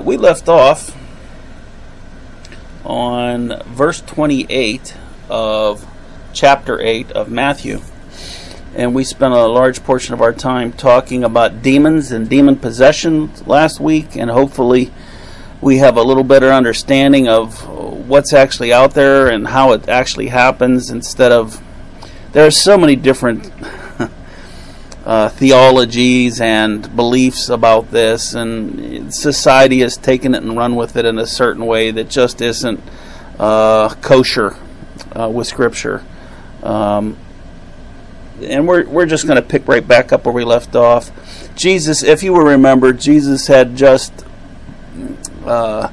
Uh, we left off on verse 28 of chapter 8 of Matthew. And we spent a large portion of our time talking about demons and demon possession last week, and hopefully we have a little better understanding of what's actually out there and how it actually happens instead of. There are so many different uh, theologies and beliefs about this, and society has taken it and run with it in a certain way that just isn't uh, kosher uh, with Scripture. Um, and we're we're just going to pick right back up where we left off. Jesus, if you will remember, Jesus had just uh,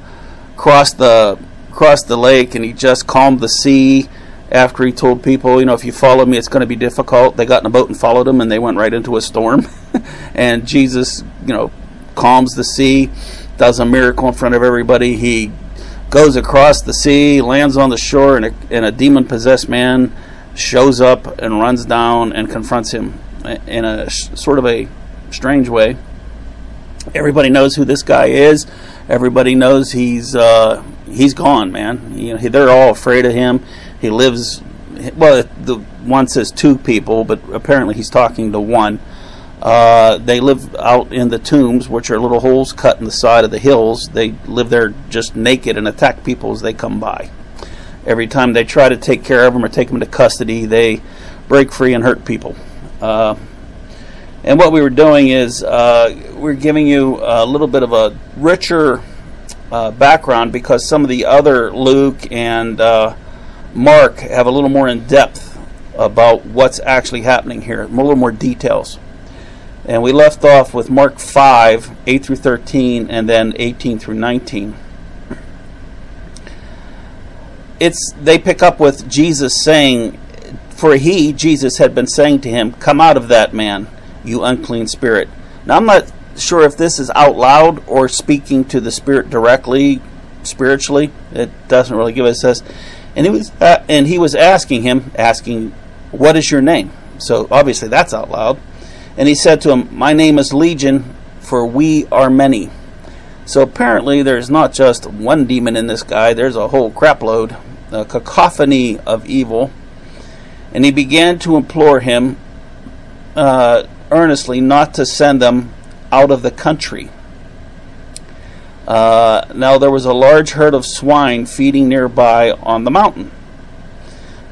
crossed the crossed the lake, and he just calmed the sea after he told people, you know, if you follow me, it's going to be difficult. They got in a boat and followed him, and they went right into a storm. and Jesus, you know, calms the sea, does a miracle in front of everybody. He goes across the sea, lands on the shore, and a, and a demon possessed man shows up and runs down and confronts him in a sort of a strange way. Everybody knows who this guy is. Everybody knows he's uh, he's gone, man. You know, they're all afraid of him he lives. Well, the one says two people, but apparently he's talking to one. Uh, they live out in the tombs, which are little holes cut in the side of the hills. They live there just naked and attack people as they come by. Every time they try to take care of them or take them to custody, they break free and hurt people. Uh, and what we were doing is uh, we're giving you a little bit of a richer uh, background because some of the other Luke and uh, Mark have a little more in depth about what's actually happening here, a little more details. And we left off with Mark 5, 8 through 13, and then 18 through 19. It's they pick up with Jesus saying, For he, Jesus, had been saying to him, Come out of that man, you unclean spirit. Now I'm not sure if this is out loud or speaking to the spirit directly, spiritually. It doesn't really give us this and he was uh, and he was asking him, asking, "What is your name?" So obviously that's out loud. And he said to him, "My name is Legion, for we are many." So apparently there's not just one demon in this guy. There's a whole crapload, a cacophony of evil. And he began to implore him uh, earnestly not to send them out of the country. Uh, now there was a large herd of swine feeding nearby on the mountain.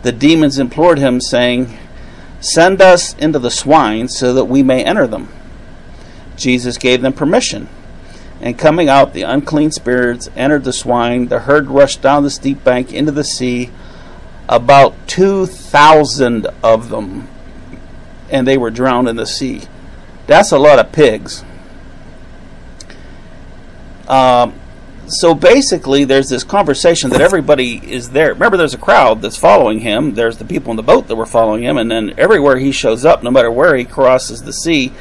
The demons implored him, saying, Send us into the swine so that we may enter them. Jesus gave them permission. And coming out, the unclean spirits entered the swine. The herd rushed down the steep bank into the sea, about 2,000 of them, and they were drowned in the sea. That's a lot of pigs. Um, so basically, there's this conversation that everybody is there. Remember, there's a crowd that's following him. There's the people in the boat that were following him, and then everywhere he shows up, no matter where he crosses the sea,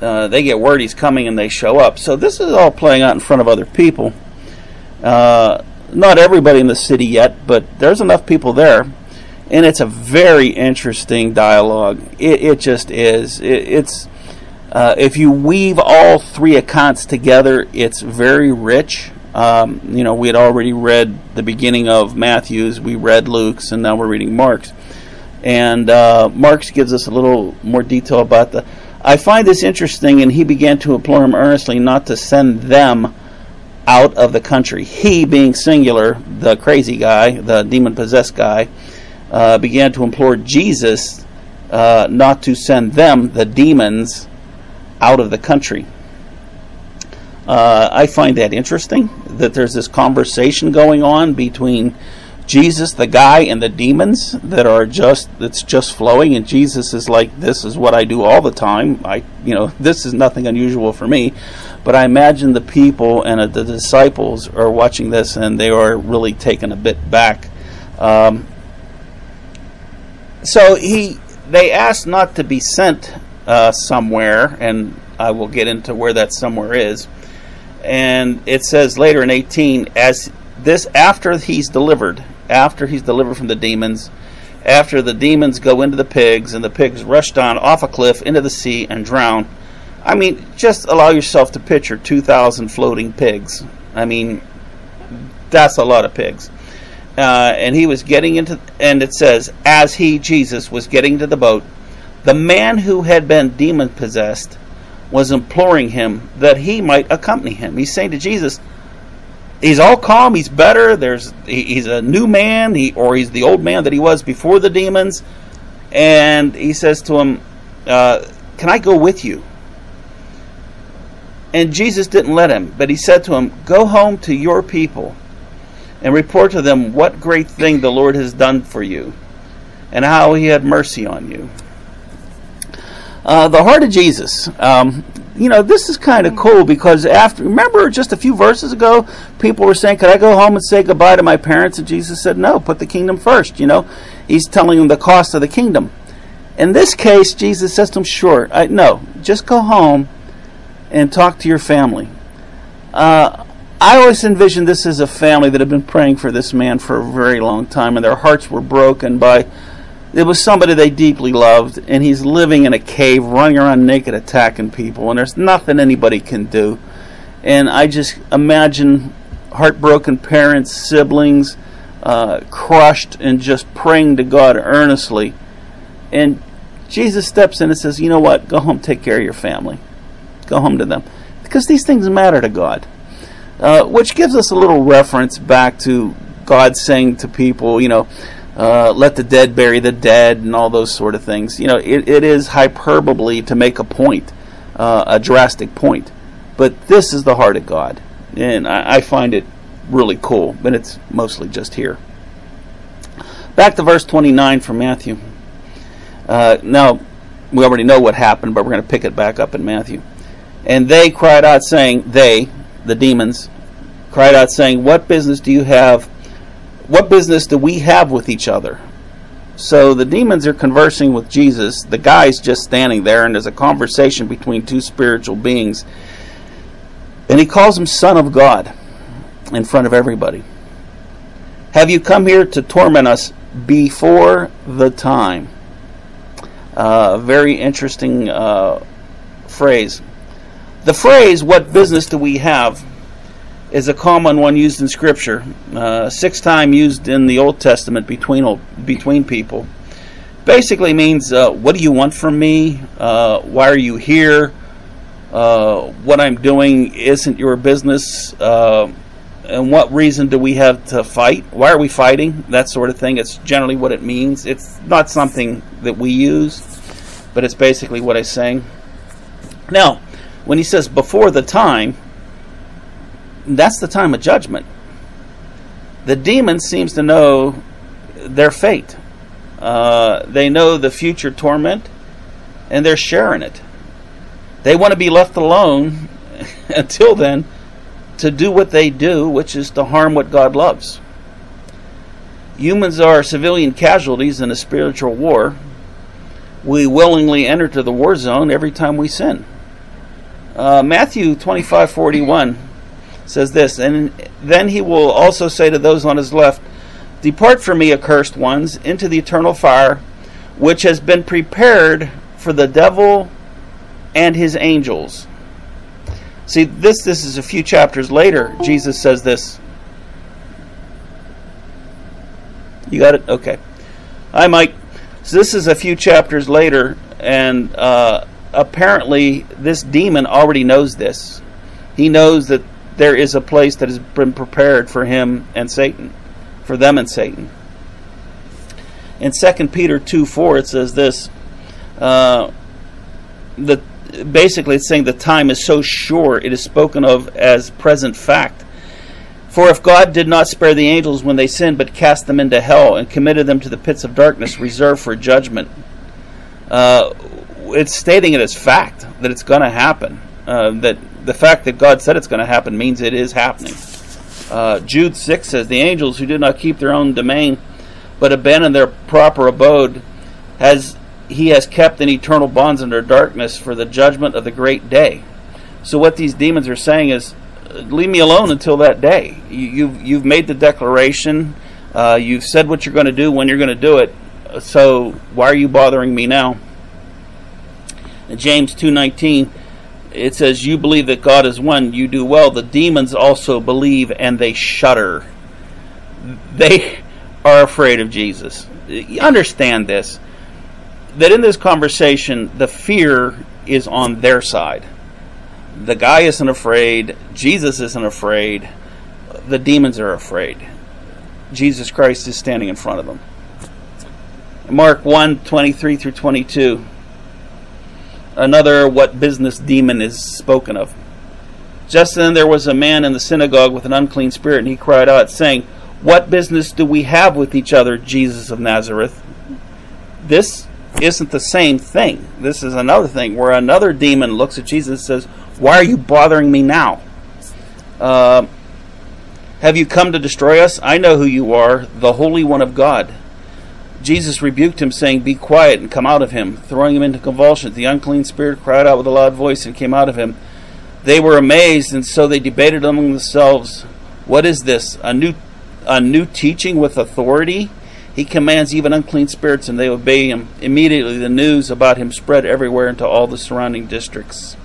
uh, they get word he's coming and they show up. So this is all playing out in front of other people. Uh, not everybody in the city yet, but there's enough people there, and it's a very interesting dialogue. It, it just is. It, it's uh, if you weave all three accounts together, it's very rich. Um, you know, we had already read the beginning of Matthew's, we read Luke's, and now we're reading Mark's. And uh, Mark's gives us a little more detail about the. I find this interesting, and he began to implore him earnestly not to send them out of the country. He, being singular, the crazy guy, the demon possessed guy, uh, began to implore Jesus uh, not to send them, the demons, out of the country. Uh, I find that interesting that there's this conversation going on between Jesus, the guy, and the demons that are just that's just flowing, and Jesus is like, "This is what I do all the time. I, you know, this is nothing unusual for me." But I imagine the people and uh, the disciples are watching this, and they are really taken a bit back. Um, so he, they asked not to be sent uh, somewhere, and I will get into where that somewhere is. And it says later in 18, as this after he's delivered, after he's delivered from the demons, after the demons go into the pigs and the pigs rush down off a cliff into the sea and drown. I mean, just allow yourself to picture 2,000 floating pigs. I mean, that's a lot of pigs. Uh, and he was getting into, and it says, as he, Jesus, was getting to the boat, the man who had been demon possessed was imploring him that he might accompany him. He's saying to Jesus, he's all calm, he's better, there's he's a new man, he or he's the old man that he was before the demons, and he says to him, uh, "Can I go with you?" And Jesus didn't let him, but he said to him, "Go home to your people." and report to them what great thing the Lord has done for you and how he had mercy on you. Uh, the heart of Jesus. Um, you know, this is kind of cool because after, remember just a few verses ago, people were saying, Could I go home and say goodbye to my parents? And Jesus said, No, put the kingdom first. You know, he's telling them the cost of the kingdom. In this case, Jesus says to them, Sure, I, no, just go home and talk to your family. Uh, I always envisioned this as a family that had been praying for this man for a very long time, and their hearts were broken by. It was somebody they deeply loved, and he's living in a cave, running around naked, attacking people, and there's nothing anybody can do. And I just imagine heartbroken parents, siblings, uh, crushed, and just praying to God earnestly. And Jesus steps in and says, You know what? Go home, take care of your family. Go home to them. Because these things matter to God. Uh, which gives us a little reference back to God saying to people, you know, uh, let the dead bury the dead and all those sort of things. You know, it, it is hyperbole to make a point, uh, a drastic point. But this is the heart of God. And I, I find it really cool, but it's mostly just here. Back to verse 29 from Matthew. Uh, now, we already know what happened, but we're going to pick it back up in Matthew. And they cried out, saying, They, the demons, cried out, saying, What business do you have? What business do we have with each other? So the demons are conversing with Jesus. The guy's just standing there, and there's a conversation between two spiritual beings. And he calls him Son of God in front of everybody. Have you come here to torment us before the time? Uh, very interesting uh, phrase. The phrase, what business do we have, is a common one used in Scripture, uh, six time used in the Old Testament between, between people. Basically means, uh, what do you want from me? Uh, why are you here? Uh, what I'm doing isn't your business. Uh, and what reason do we have to fight? Why are we fighting? That sort of thing. It's generally what it means. It's not something that we use, but it's basically what I'm saying. Now, when he says before the time, that's the time of judgment. The demon seems to know their fate. Uh, they know the future torment, and they're sharing it. They want to be left alone until then to do what they do, which is to harm what God loves. Humans are civilian casualties in a spiritual war. We willingly enter to the war zone every time we sin. Uh, Matthew 25:41 says this, and then he will also say to those on his left, "Depart from me, accursed ones, into the eternal fire, which has been prepared for the devil and his angels." See, this this is a few chapters later. Jesus says this. You got it? Okay. Hi, Mike. So this is a few chapters later, and uh, apparently this demon already knows this. He knows that there is a place that has been prepared for him and Satan, for them and Satan. In 2 Peter 2 4, it says this. Uh, the, basically, it's saying the time is so sure, it is spoken of as present fact. For if God did not spare the angels when they sinned, but cast them into hell and committed them to the pits of darkness reserved for judgment, uh, it's stating it as fact that it's going to happen. Uh, that the fact that God said it's going to happen means it is happening. Uh, Jude 6 says, The angels who did not keep their own domain, but abandoned their proper abode, has he has kept in eternal bonds under darkness for the judgment of the great day. So what these demons are saying is, leave me alone until that day. You, you've you've made the declaration. Uh, you've said what you're going to do when you're going to do it. So why are you bothering me now? James 2:19 it says, You believe that God is one, you do well. The demons also believe and they shudder. They are afraid of Jesus. You understand this. That in this conversation, the fear is on their side. The guy isn't afraid, Jesus isn't afraid, the demons are afraid. Jesus Christ is standing in front of them. Mark 1 23 through 22 another what business demon is spoken of. Just then there was a man in the synagogue with an unclean spirit, and he cried out, saying, What business do we have with each other, Jesus of Nazareth? This isn't the same thing. This is another thing where another demon looks at Jesus and says, Why are you bothering me now? Uh, have you come to destroy us? I know who you are, the Holy One of God. Jesus rebuked him, saying, Be quiet and come out of him. Throwing him into convulsions, the unclean spirit cried out with a loud voice and came out of him. They were amazed, and so they debated among themselves, What is this? A new, a new teaching with authority? He commands even unclean spirits, and they obey him. Immediately, the news about him spread everywhere into all the surrounding districts.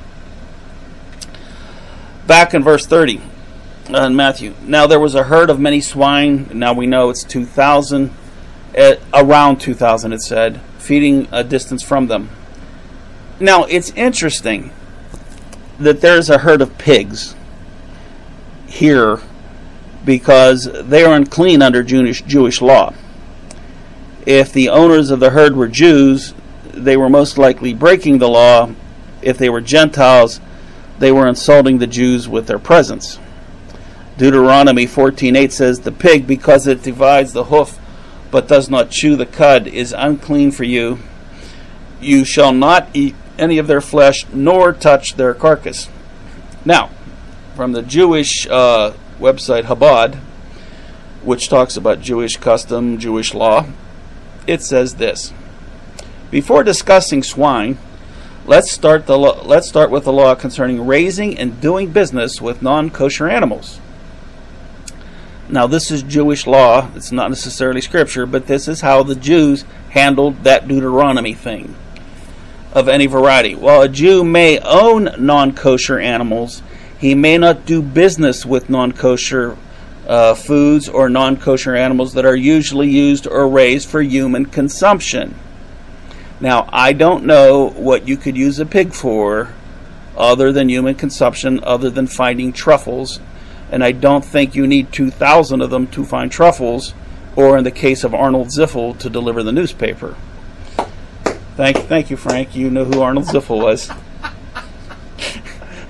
Back in verse 30 uh, in Matthew. Now there was a herd of many swine. Now we know it's 2,000 at around 2000, it said, feeding a distance from them. Now, it's interesting that there's a herd of pigs here because they are unclean under Jewish, Jewish law. If the owners of the herd were Jews, they were most likely breaking the law. If they were Gentiles, they were insulting the Jews with their presence. Deuteronomy 14:8 says the pig because it divides the hoof but does not chew the cud is unclean for you. You shall not eat any of their flesh, nor touch their carcass. Now, from the Jewish uh, website Chabad, which talks about Jewish custom, Jewish law, it says this: Before discussing swine, let's start the lo- let's start with the law concerning raising and doing business with non-kosher animals. Now, this is Jewish law. It's not necessarily scripture, but this is how the Jews handled that Deuteronomy thing of any variety. While a Jew may own non kosher animals, he may not do business with non kosher uh, foods or non kosher animals that are usually used or raised for human consumption. Now, I don't know what you could use a pig for other than human consumption, other than finding truffles and I don't think you need 2,000 of them to find truffles, or in the case of Arnold Ziffel, to deliver the newspaper. Thank, thank you, Frank. You know who Arnold Ziffel was.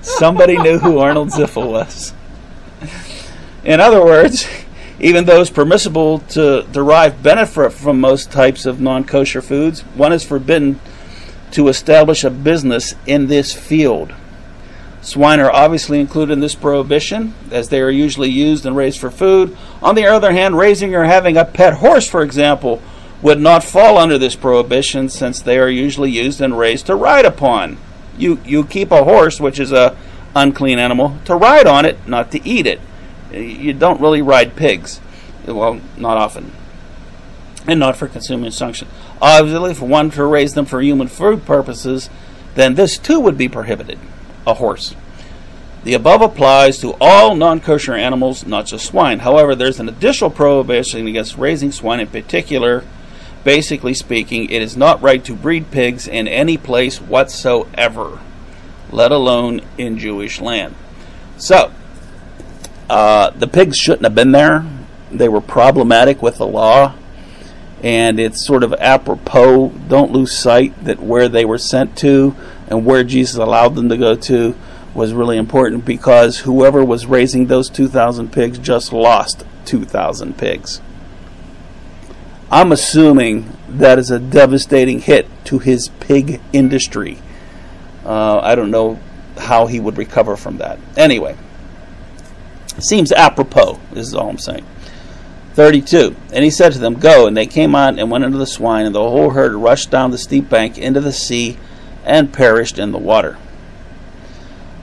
Somebody knew who Arnold Ziffel was. In other words, even though it's permissible to derive benefit from most types of non kosher foods, one is forbidden to establish a business in this field. Swine are obviously included in this prohibition, as they are usually used and raised for food. On the other hand, raising or having a pet horse, for example, would not fall under this prohibition since they are usually used and raised to ride upon. You you keep a horse, which is a unclean animal, to ride on it, not to eat it. You don't really ride pigs. Well, not often. And not for consuming consumption. Obviously, if one to raise them for human food purposes, then this too would be prohibited a horse. The above applies to all non kosher animals, not just swine. However, there's an additional prohibition against raising swine in particular. Basically speaking, it is not right to breed pigs in any place whatsoever, let alone in Jewish land. So, uh, the pigs shouldn't have been there. They were problematic with the law, and it's sort of apropos. Don't lose sight that where they were sent to and where Jesus allowed them to go to was really important because whoever was raising those 2,000 pigs just lost 2,000 pigs. I'm assuming that is a devastating hit to his pig industry. Uh, I don't know how he would recover from that. Anyway, seems apropos, is all I'm saying. 32. And he said to them, Go. And they came out and went into the swine, and the whole herd rushed down the steep bank into the sea and perished in the water.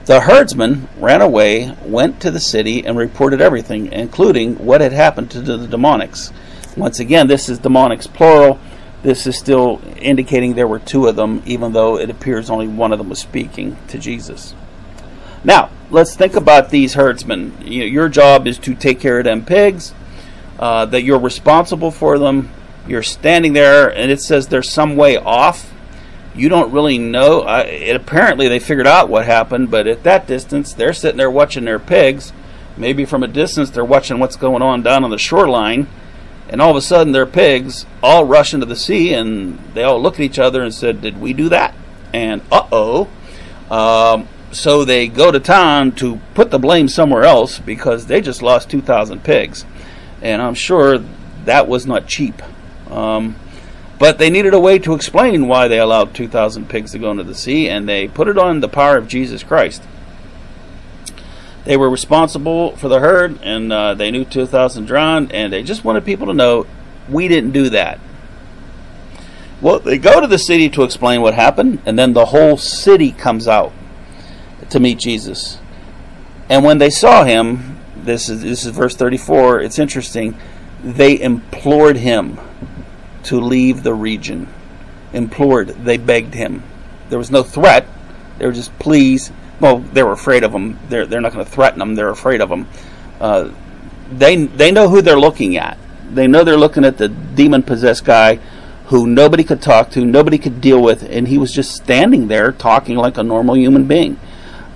The herdsman ran away, went to the city, and reported everything, including what had happened to the demonics. Once again, this is demonics plural. this is still indicating there were two of them, even though it appears only one of them was speaking to Jesus. Now, let's think about these herdsmen. You know, your job is to take care of them pigs, uh, that you're responsible for them. You're standing there, and it says they're some way off. You don't really know. Uh, it, apparently, they figured out what happened, but at that distance, they're sitting there watching their pigs. Maybe from a distance, they're watching what's going on down on the shoreline and all of a sudden their pigs all rush into the sea and they all look at each other and said did we do that and uh-oh um, so they go to town to put the blame somewhere else because they just lost 2000 pigs and i'm sure that was not cheap um, but they needed a way to explain why they allowed 2000 pigs to go into the sea and they put it on the power of jesus christ they were responsible for the herd, and uh, they knew 2,000 drowned, and they just wanted people to know we didn't do that. Well, they go to the city to explain what happened, and then the whole city comes out to meet Jesus. And when they saw him, this is this is verse 34. It's interesting. They implored him to leave the region. Implored. They begged him. There was no threat. They were just please well, they were afraid of them. They're they're not going to threaten them. They're afraid of them. Uh, they they know who they're looking at. They know they're looking at the demon possessed guy who nobody could talk to, nobody could deal with, and he was just standing there talking like a normal human being.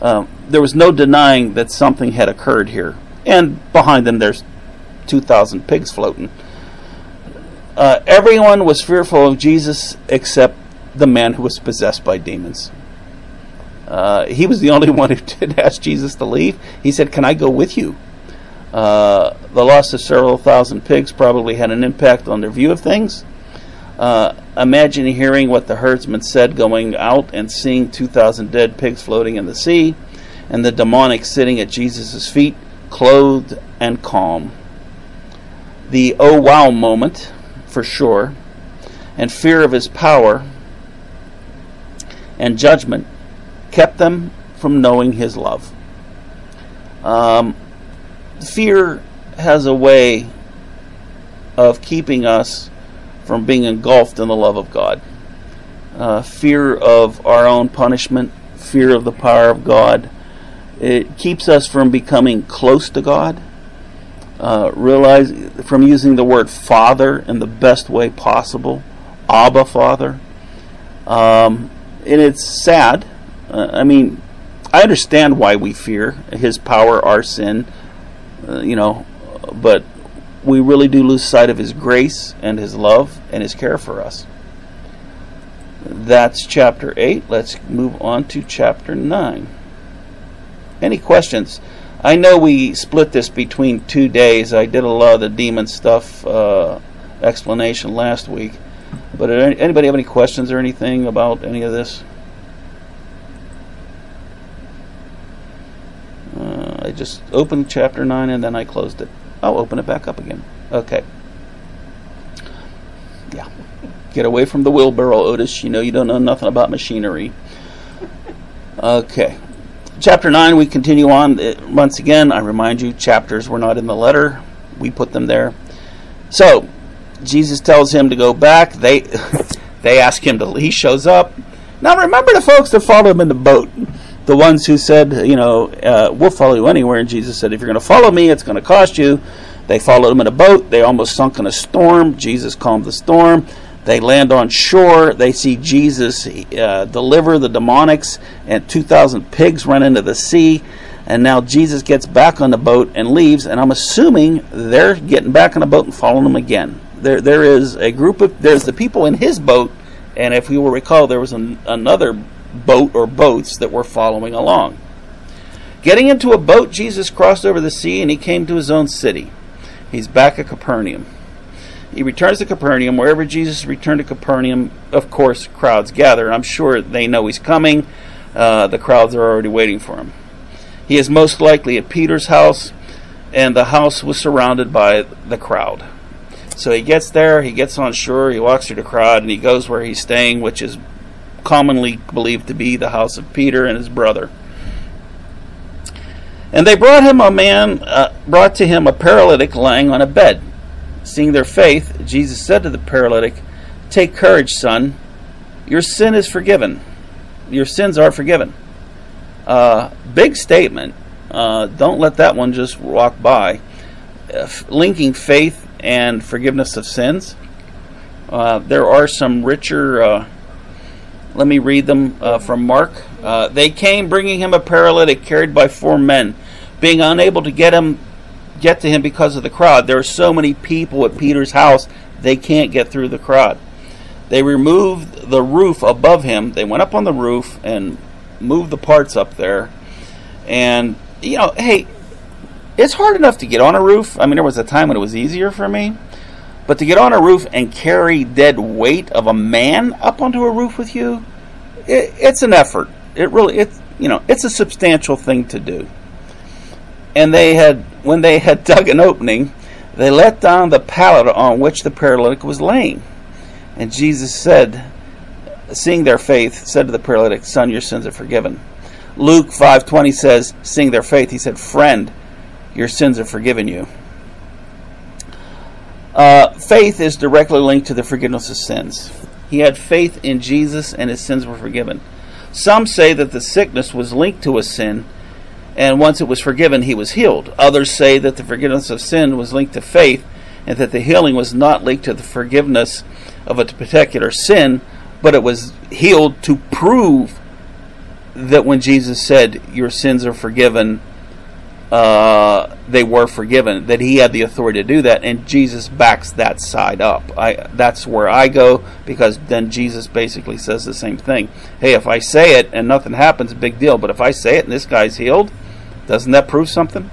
Uh, there was no denying that something had occurred here, and behind them there's two thousand pigs floating. Uh, everyone was fearful of Jesus except the man who was possessed by demons. Uh, he was the only one who did ask Jesus to leave. He said, Can I go with you? Uh, the loss of several thousand pigs probably had an impact on their view of things. Uh, imagine hearing what the herdsman said going out and seeing 2,000 dead pigs floating in the sea, and the demonic sitting at Jesus' feet, clothed and calm. The oh wow moment, for sure, and fear of his power and judgment kept them from knowing His love. Um, fear has a way of keeping us from being engulfed in the love of God. Uh, fear of our own punishment, fear of the power of God. It keeps us from becoming close to God. Uh, realize from using the word Father in the best way possible, Abba Father. Um, and it's sad uh, I mean, I understand why we fear his power, our sin, uh, you know, but we really do lose sight of his grace and his love and his care for us. That's chapter 8. Let's move on to chapter 9. Any questions? I know we split this between two days. I did a lot of the demon stuff uh, explanation last week. But anybody have any questions or anything about any of this? I just opened chapter 9 and then I closed it. I'll open it back up again. Okay. Yeah. Get away from the wheelbarrow, Otis. You know you don't know nothing about machinery. Okay. Chapter 9, we continue on. Once again, I remind you, chapters were not in the letter. We put them there. So, Jesus tells him to go back. They they ask him to. He shows up. Now, remember the folks that followed him in the boat the ones who said, you know, uh, we'll follow you anywhere. And Jesus said, if you're going to follow me, it's going to cost you. They followed him in a boat. They almost sunk in a storm. Jesus calmed the storm. They land on shore. They see Jesus uh, deliver the demonics, and 2,000 pigs run into the sea. And now Jesus gets back on the boat and leaves. And I'm assuming they're getting back on the boat and following him again. There, there is a group of there's the people in his boat, and if you will recall, there was an, another boat or boats that were following along. Getting into a boat, Jesus crossed over the sea and he came to his own city. He's back at Capernaum. He returns to Capernaum. Wherever Jesus returned to Capernaum, of course, crowds gather. I'm sure they know he's coming. Uh, the crowds are already waiting for him. He is most likely at Peter's house, and the house was surrounded by the crowd. So he gets there, he gets on shore, he walks through the crowd, and he goes where he's staying, which is commonly believed to be the house of Peter and his brother. And they brought him a man, uh, brought to him a paralytic lying on a bed. Seeing their faith, Jesus said to the paralytic, Take courage, son. Your sin is forgiven. Your sins are forgiven. Uh, big statement. Uh, don't let that one just walk by. Linking faith and forgiveness of sins. Uh, there are some richer. Uh, let me read them uh, from Mark. They came, bringing him a paralytic carried by four men, being unable to get him get to him because of the crowd. There are so many people at Peter's house, they can't get through the crowd. They removed the roof above him. They went up on the roof and moved the parts up there. And you know, hey, it's hard enough to get on a roof. I mean, there was a time when it was easier for me. But to get on a roof and carry dead weight of a man up onto a roof with you, it, it's an effort. It really, it's you know, it's a substantial thing to do. And they had, when they had dug an opening, they let down the pallet on which the paralytic was laying. And Jesus said, seeing their faith, said to the paralytic, "Son, your sins are forgiven." Luke 5:20 says, seeing their faith, he said, "Friend, your sins are forgiven you." Uh, faith is directly linked to the forgiveness of sins. He had faith in Jesus and his sins were forgiven. Some say that the sickness was linked to a sin, and once it was forgiven, he was healed. Others say that the forgiveness of sin was linked to faith, and that the healing was not linked to the forgiveness of a particular sin, but it was healed to prove that when Jesus said, Your sins are forgiven, uh, they were forgiven, that he had the authority to do that, and Jesus backs that side up. I that's where I go because then Jesus basically says the same thing. Hey, if I say it and nothing happens, big deal. But if I say it and this guy's healed, doesn't that prove something?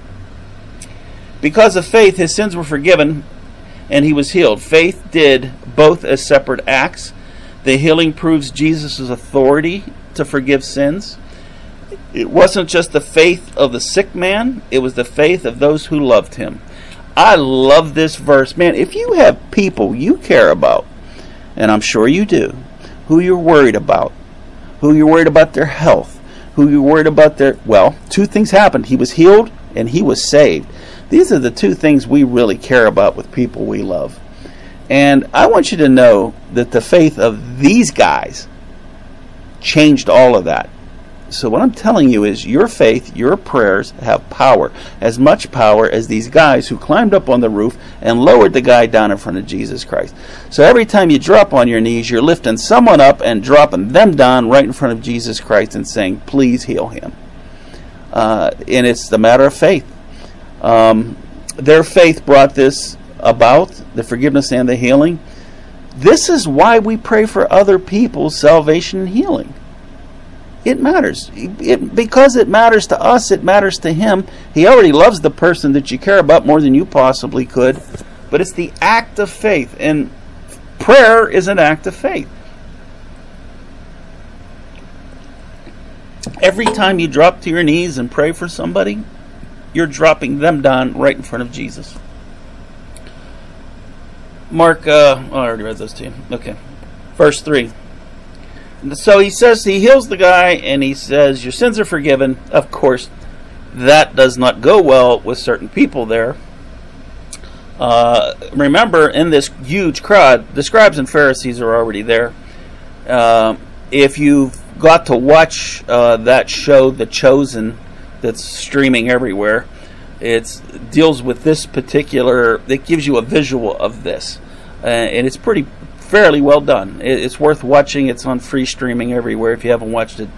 Because of faith, his sins were forgiven, and he was healed. Faith did both as separate acts. The healing proves Jesus' authority to forgive sins it wasn't just the faith of the sick man, it was the faith of those who loved him. I love this verse. Man, if you have people you care about, and I'm sure you do, who you're worried about, who you're worried about their health, who you're worried about their. Well, two things happened. He was healed and he was saved. These are the two things we really care about with people we love. And I want you to know that the faith of these guys changed all of that. So, what I'm telling you is your faith, your prayers have power. As much power as these guys who climbed up on the roof and lowered the guy down in front of Jesus Christ. So, every time you drop on your knees, you're lifting someone up and dropping them down right in front of Jesus Christ and saying, Please heal him. Uh, and it's the matter of faith. Um, their faith brought this about the forgiveness and the healing. This is why we pray for other people's salvation and healing. It matters. It, because it matters to us, it matters to him. He already loves the person that you care about more than you possibly could. But it's the act of faith. And prayer is an act of faith. Every time you drop to your knees and pray for somebody, you're dropping them down right in front of Jesus. Mark, uh, oh, I already read those to you. Okay. Verse 3 so he says he heals the guy and he says your sins are forgiven. Of course, that does not go well with certain people there. Uh, remember, in this huge crowd, the scribes and Pharisees are already there. Uh, if you've got to watch uh, that show, The Chosen, that's streaming everywhere, it deals with this particular. It gives you a visual of this, uh, and it's pretty fairly well done. It's worth watching. It's on free streaming everywhere. If you haven't watched it,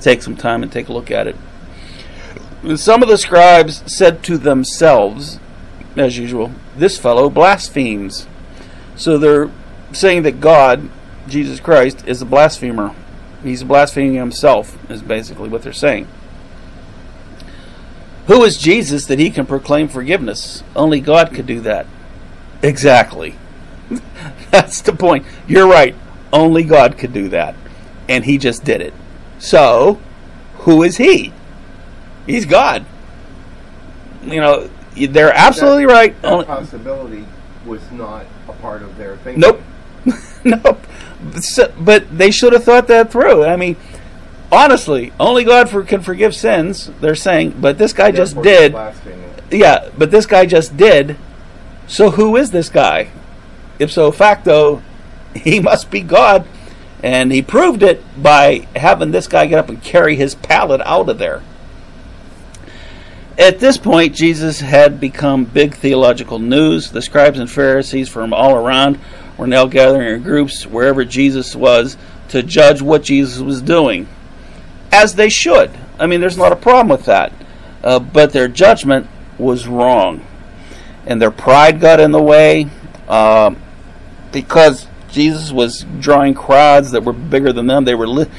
take some time and take a look at it. some of the scribes said to themselves, as usual, this fellow blasphemes. So they're saying that God, Jesus Christ, is a blasphemer. He's blaspheming himself, is basically what they're saying. Who is Jesus that he can proclaim forgiveness? Only God could do that. Exactly. That's the point. You're right. Only God could do that. And he just did it. So, who is he? He's God. You know, they're absolutely that, right. That Only, possibility was not a part of their thinking. Nope. nope. So, but they should have thought that through. I mean, honestly, only God for, can forgive sins. They're saying, but this guy just did. Yeah, but this guy just did. So who is this guy? Ipso facto, he must be God. And he proved it by having this guy get up and carry his pallet out of there. At this point, Jesus had become big theological news. The scribes and Pharisees from all around were now gathering in groups wherever Jesus was to judge what Jesus was doing. As they should. I mean, there's not a problem with that. Uh, but their judgment was wrong. And their pride got in the way uh, because Jesus was drawing crowds that were bigger than them. They were. Li-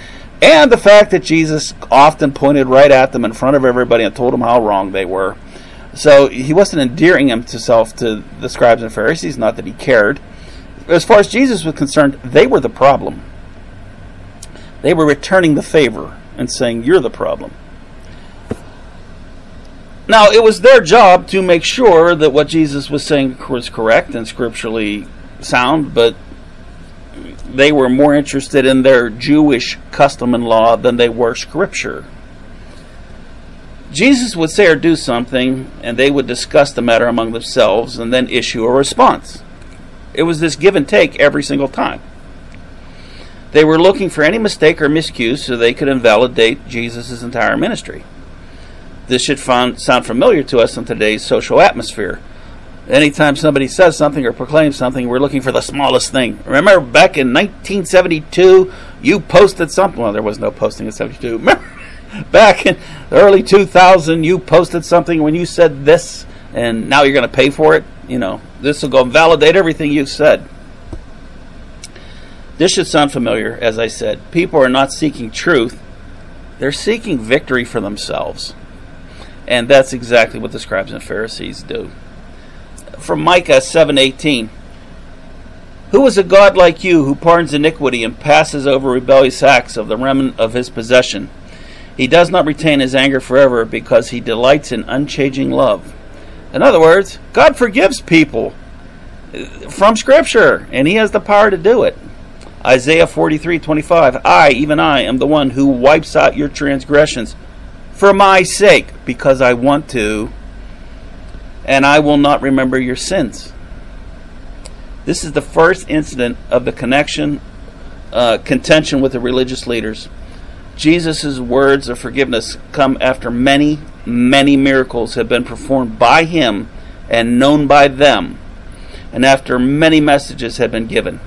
and the fact that Jesus often pointed right at them in front of everybody and told them how wrong they were. So he wasn't endearing himself to the scribes and Pharisees, not that he cared. As far as Jesus was concerned, they were the problem. They were returning the favor and saying, You're the problem. Now, it was their job to make sure that what Jesus was saying was correct and scripturally sound, but they were more interested in their Jewish custom and law than they were Scripture. Jesus would say or do something, and they would discuss the matter among themselves and then issue a response. It was this give and take every single time. They were looking for any mistake or miscue so they could invalidate Jesus' entire ministry. This should sound familiar to us in today's social atmosphere anytime somebody says something or proclaims something, we're looking for the smallest thing. Remember back in 1972, you posted something. Well, there was no posting in 72. Remember back in the early 2000, you posted something when you said this, and now you're going to pay for it. You know, this will go validate everything you said. This should sound familiar, as I said. People are not seeking truth, they're seeking victory for themselves. And that's exactly what the scribes and Pharisees do from Micah 7:18. Who is a God like you who pardons iniquity and passes over rebellious acts of the remnant of his possession? He does not retain his anger forever because he delights in unchanging love. In other words, God forgives people uh, from scripture and he has the power to do it. Isaiah 43:25 I even I am the one who wipes out your transgressions for my sake because I want to and I will not remember your sins. This is the first incident of the connection, uh, contention with the religious leaders. Jesus' words of forgiveness come after many, many miracles have been performed by him and known by them, and after many messages have been given.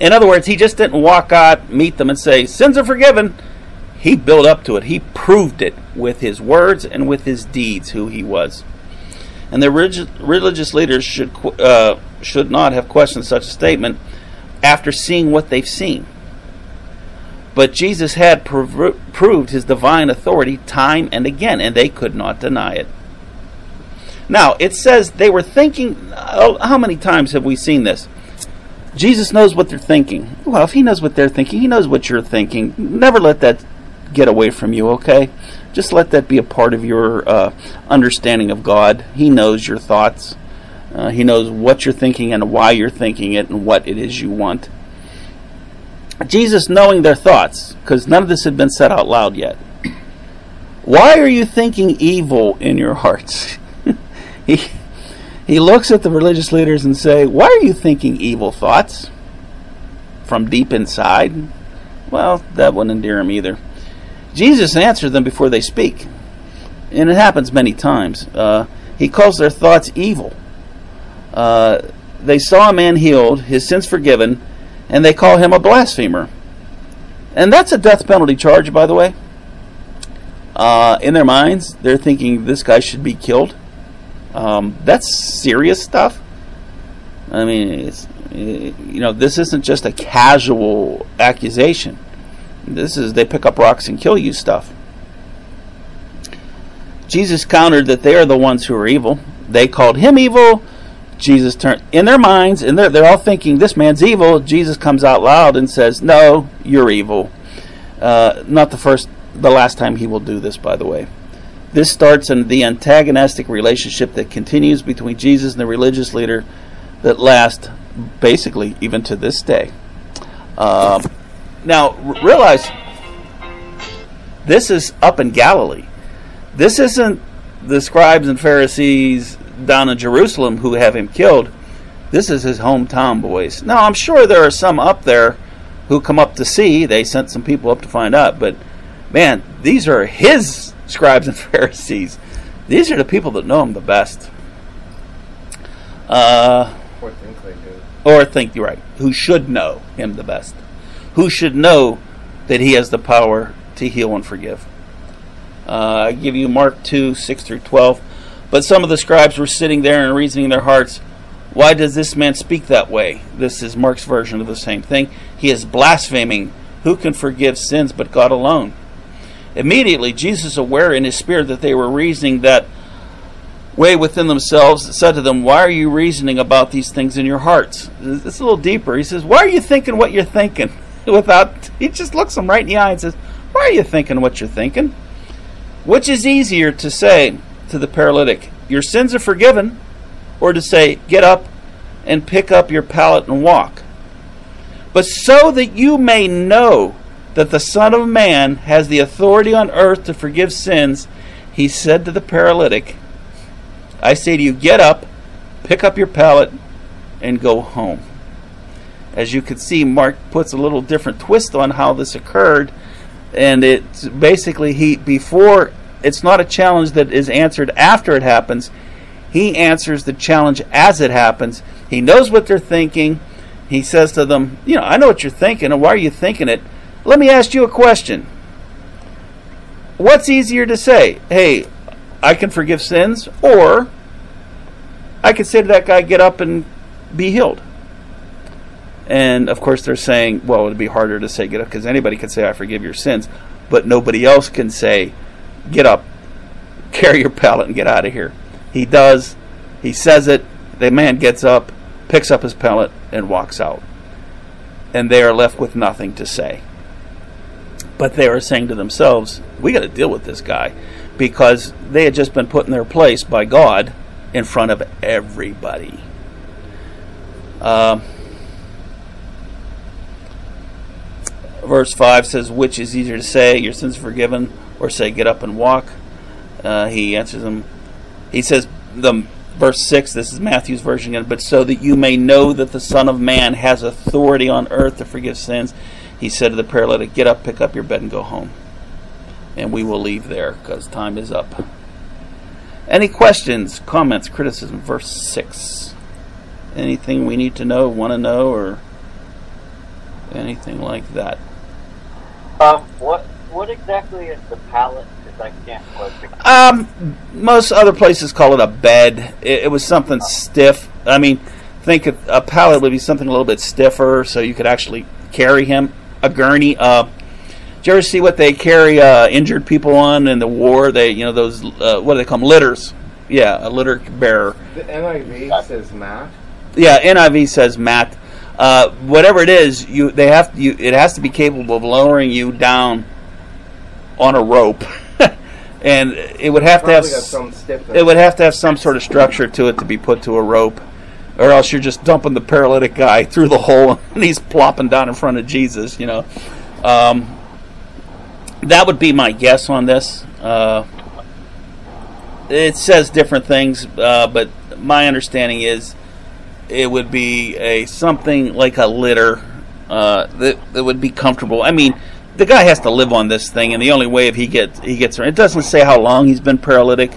In other words, he just didn't walk out, meet them, and say, Sins are forgiven. He built up to it. He proved it with his words and with his deeds, who he was and the religious leaders should uh, should not have questioned such a statement after seeing what they've seen. But Jesus had prov- proved his divine authority time and again, and they could not deny it. Now, it says they were thinking. Oh, how many times have we seen this? Jesus knows what they're thinking. Well, if he knows what they're thinking, he knows what you're thinking. Never let that get away from you, okay? Just let that be a part of your uh, understanding of God. He knows your thoughts. Uh, he knows what you're thinking and why you're thinking it and what it is you want. Jesus knowing their thoughts, because none of this had been said out loud yet. Why are you thinking evil in your hearts? he, he looks at the religious leaders and say, Why are you thinking evil thoughts? From deep inside? Well, that wouldn't endear him either. Jesus answers them before they speak. And it happens many times. Uh, he calls their thoughts evil. Uh, they saw a man healed, his sins forgiven, and they call him a blasphemer. And that's a death penalty charge, by the way. Uh, in their minds, they're thinking this guy should be killed. Um, that's serious stuff. I mean, you know, this isn't just a casual accusation. This is they pick up rocks and kill you stuff. Jesus countered that they are the ones who are evil. They called him evil. Jesus turned in their minds, and they're, they're all thinking this man's evil. Jesus comes out loud and says, "No, you're evil." Uh, not the first, the last time he will do this, by the way. This starts in the antagonistic relationship that continues between Jesus and the religious leader that lasts basically even to this day. Um, now, realize this is up in Galilee. This isn't the scribes and Pharisees down in Jerusalem who have him killed. This is his hometown, boys. Now, I'm sure there are some up there who come up to see. They sent some people up to find out. But, man, these are his scribes and Pharisees. These are the people that know him the best. Uh, Or think they do. or think you're right, who should know him the best, who should know that he has the power to heal and forgive. Uh, I give you Mark 2 6 through 12. But some of the scribes were sitting there and reasoning in their hearts, Why does this man speak that way? This is Mark's version of the same thing. He is blaspheming. Who can forgive sins but God alone? Immediately, Jesus, aware in his spirit that they were reasoning that way within themselves, said to them, Why are you reasoning about these things in your hearts? It's a little deeper. He says, Why are you thinking what you're thinking? Without he just looks him right in the eye and says, Why are you thinking what you're thinking? Which is easier to say to the paralytic, Your sins are forgiven, or to say, Get up and pick up your pallet and walk? But so that you may know that the Son of Man has the authority on earth to forgive sins, he said to the paralytic, I say to you, get up, pick up your pallet, and go home. As you can see, Mark puts a little different twist on how this occurred, and it's basically he before it's not a challenge that is answered after it happens. He answers the challenge as it happens. He knows what they're thinking. He says to them, You know, I know what you're thinking, and why are you thinking it? Let me ask you a question. What's easier to say? Hey, I can forgive sins, or I could say to that guy, get up and be healed. And of course, they're saying, well, it'd be harder to say get up because anybody could say, I forgive your sins, but nobody else can say, get up, carry your pallet, and get out of here. He does, he says it, the man gets up, picks up his pallet, and walks out. And they are left with nothing to say. But they are saying to themselves, we got to deal with this guy because they had just been put in their place by God in front of everybody. Um, verse 5 says, Which is easier to say, Your sins are forgiven, or say, Get up and walk? Uh, he answers them. He says, the Verse 6, this is Matthew's version again, but so that you may know that the Son of Man has authority on earth to forgive sins, he said to the paralytic, Get up, pick up your bed, and go home. And we will leave there because time is up. Any questions, comments, criticism? Verse 6. Anything we need to know, want to know, or anything like that? Um, what what exactly is the pallet? Because I can't quite figure. Um, most other places call it a bed. It, it was something stiff. I mean, think of, a pallet would be something a little bit stiffer, so you could actually carry him. A gurney. Uh, did you ever see what they carry uh, injured people on in the war? They, you know, those uh, what do they call them? Litters. Yeah, a litter bearer. The NIV says mat. Yeah, NIV says mat. Uh, whatever it is, you they have you. It has to be capable of lowering you down on a rope, and it would have to have Probably got s- some it would have to have some sort of structure to it to be put to a rope, or else you're just dumping the paralytic guy through the hole and he's plopping down in front of Jesus. You know, um, that would be my guess on this. Uh, it says different things, uh, but my understanding is it would be a something like a litter uh, that that would be comfortable. I mean, the guy has to live on this thing, and the only way if he gets he gets it doesn't say how long he's been paralytic.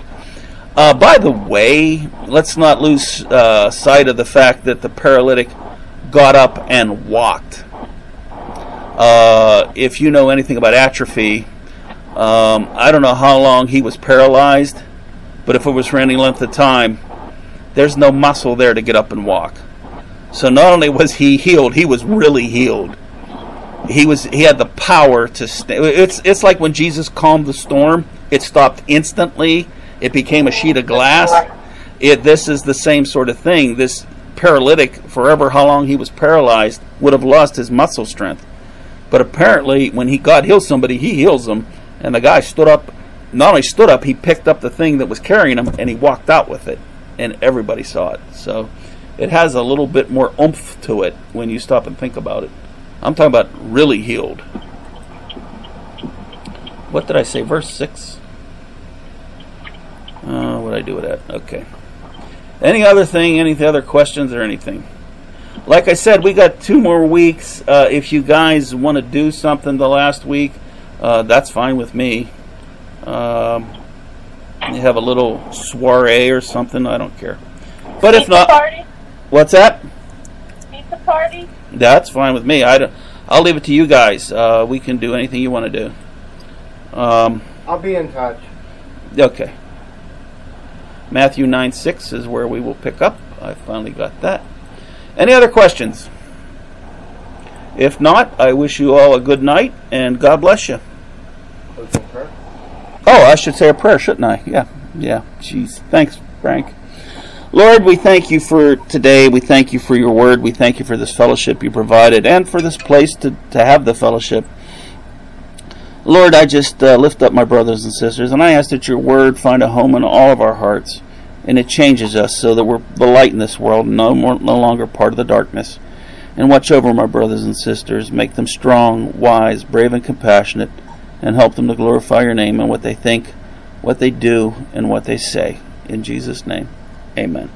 Uh, by the way, let's not lose uh, sight of the fact that the paralytic got up and walked. Uh, if you know anything about atrophy, um, I don't know how long he was paralyzed, but if it was for any length of time, there's no muscle there to get up and walk. So not only was he healed, he was really healed. He was he had the power to st- it's it's like when Jesus calmed the storm, it stopped instantly. It became a sheet of glass. It this is the same sort of thing. This paralytic forever how long he was paralyzed would have lost his muscle strength. But apparently when he God heals somebody, he heals them and the guy stood up not only stood up, he picked up the thing that was carrying him and he walked out with it and everybody saw it. So it has a little bit more oomph to it when you stop and think about it. I'm talking about really healed. What did I say? Verse 6? Uh, what did I do with that? Okay. Any other thing? Any other questions or anything? Like I said, we got two more weeks. Uh, if you guys want to do something the last week, uh, that's fine with me. Um, you have a little soiree or something. I don't care. But if not, party? what's that? Pizza party? That's fine with me. I don't, I'll leave it to you guys. Uh, we can do anything you want to do. Um, I'll be in touch. okay. Matthew 9 6 is where we will pick up. I finally got that. Any other questions? If not, I wish you all a good night and God bless you. Oh, I should say a prayer, shouldn't I? Yeah, yeah. Jeez. Thanks, Frank. Lord, we thank you for today. We thank you for your word. We thank you for this fellowship you provided and for this place to, to have the fellowship. Lord, I just uh, lift up my brothers and sisters, and I ask that your word find a home in all of our hearts, and it changes us so that we're the light in this world, no more, no longer part of the darkness. And watch over my brothers and sisters, make them strong, wise, brave, and compassionate, and help them to glorify your name in what they think, what they do, and what they say. In Jesus' name, amen.